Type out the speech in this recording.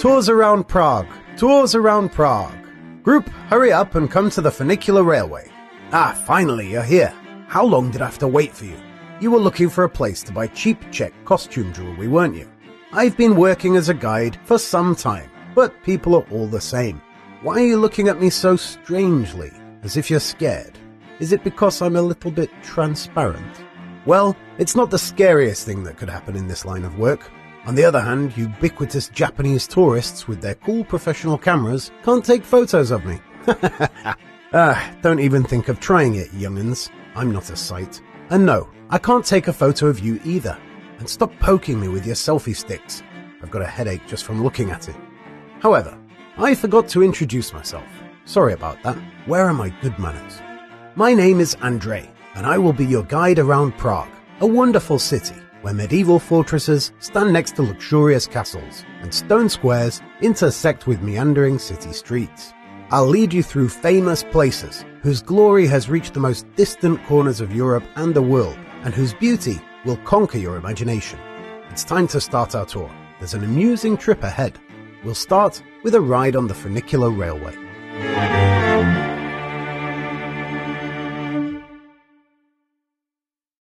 Tours around Prague. Tours around Prague. Group, hurry up and come to the funicular railway. Ah, finally, you're here. How long did I have to wait for you? You were looking for a place to buy cheap Czech costume jewelry, weren't you? I've been working as a guide for some time, but people are all the same. Why are you looking at me so strangely, as if you're scared? Is it because I'm a little bit transparent? Well, it's not the scariest thing that could happen in this line of work. On the other hand, ubiquitous Japanese tourists with their cool professional cameras can't take photos of me. ah, don't even think of trying it, young'uns. I'm not a sight. And no, I can't take a photo of you either. And stop poking me with your selfie sticks. I've got a headache just from looking at it. However, I forgot to introduce myself. Sorry about that. Where are my good manners? My name is Andrzej, and I will be your guide around Prague, a wonderful city where medieval fortresses stand next to luxurious castles and stone squares intersect with meandering city streets. I'll lead you through famous places whose glory has reached the most distant corners of Europe and the world, and whose beauty will conquer your imagination. It's time to start our tour. There's an amusing trip ahead. We'll start with a ride on the funicular railway.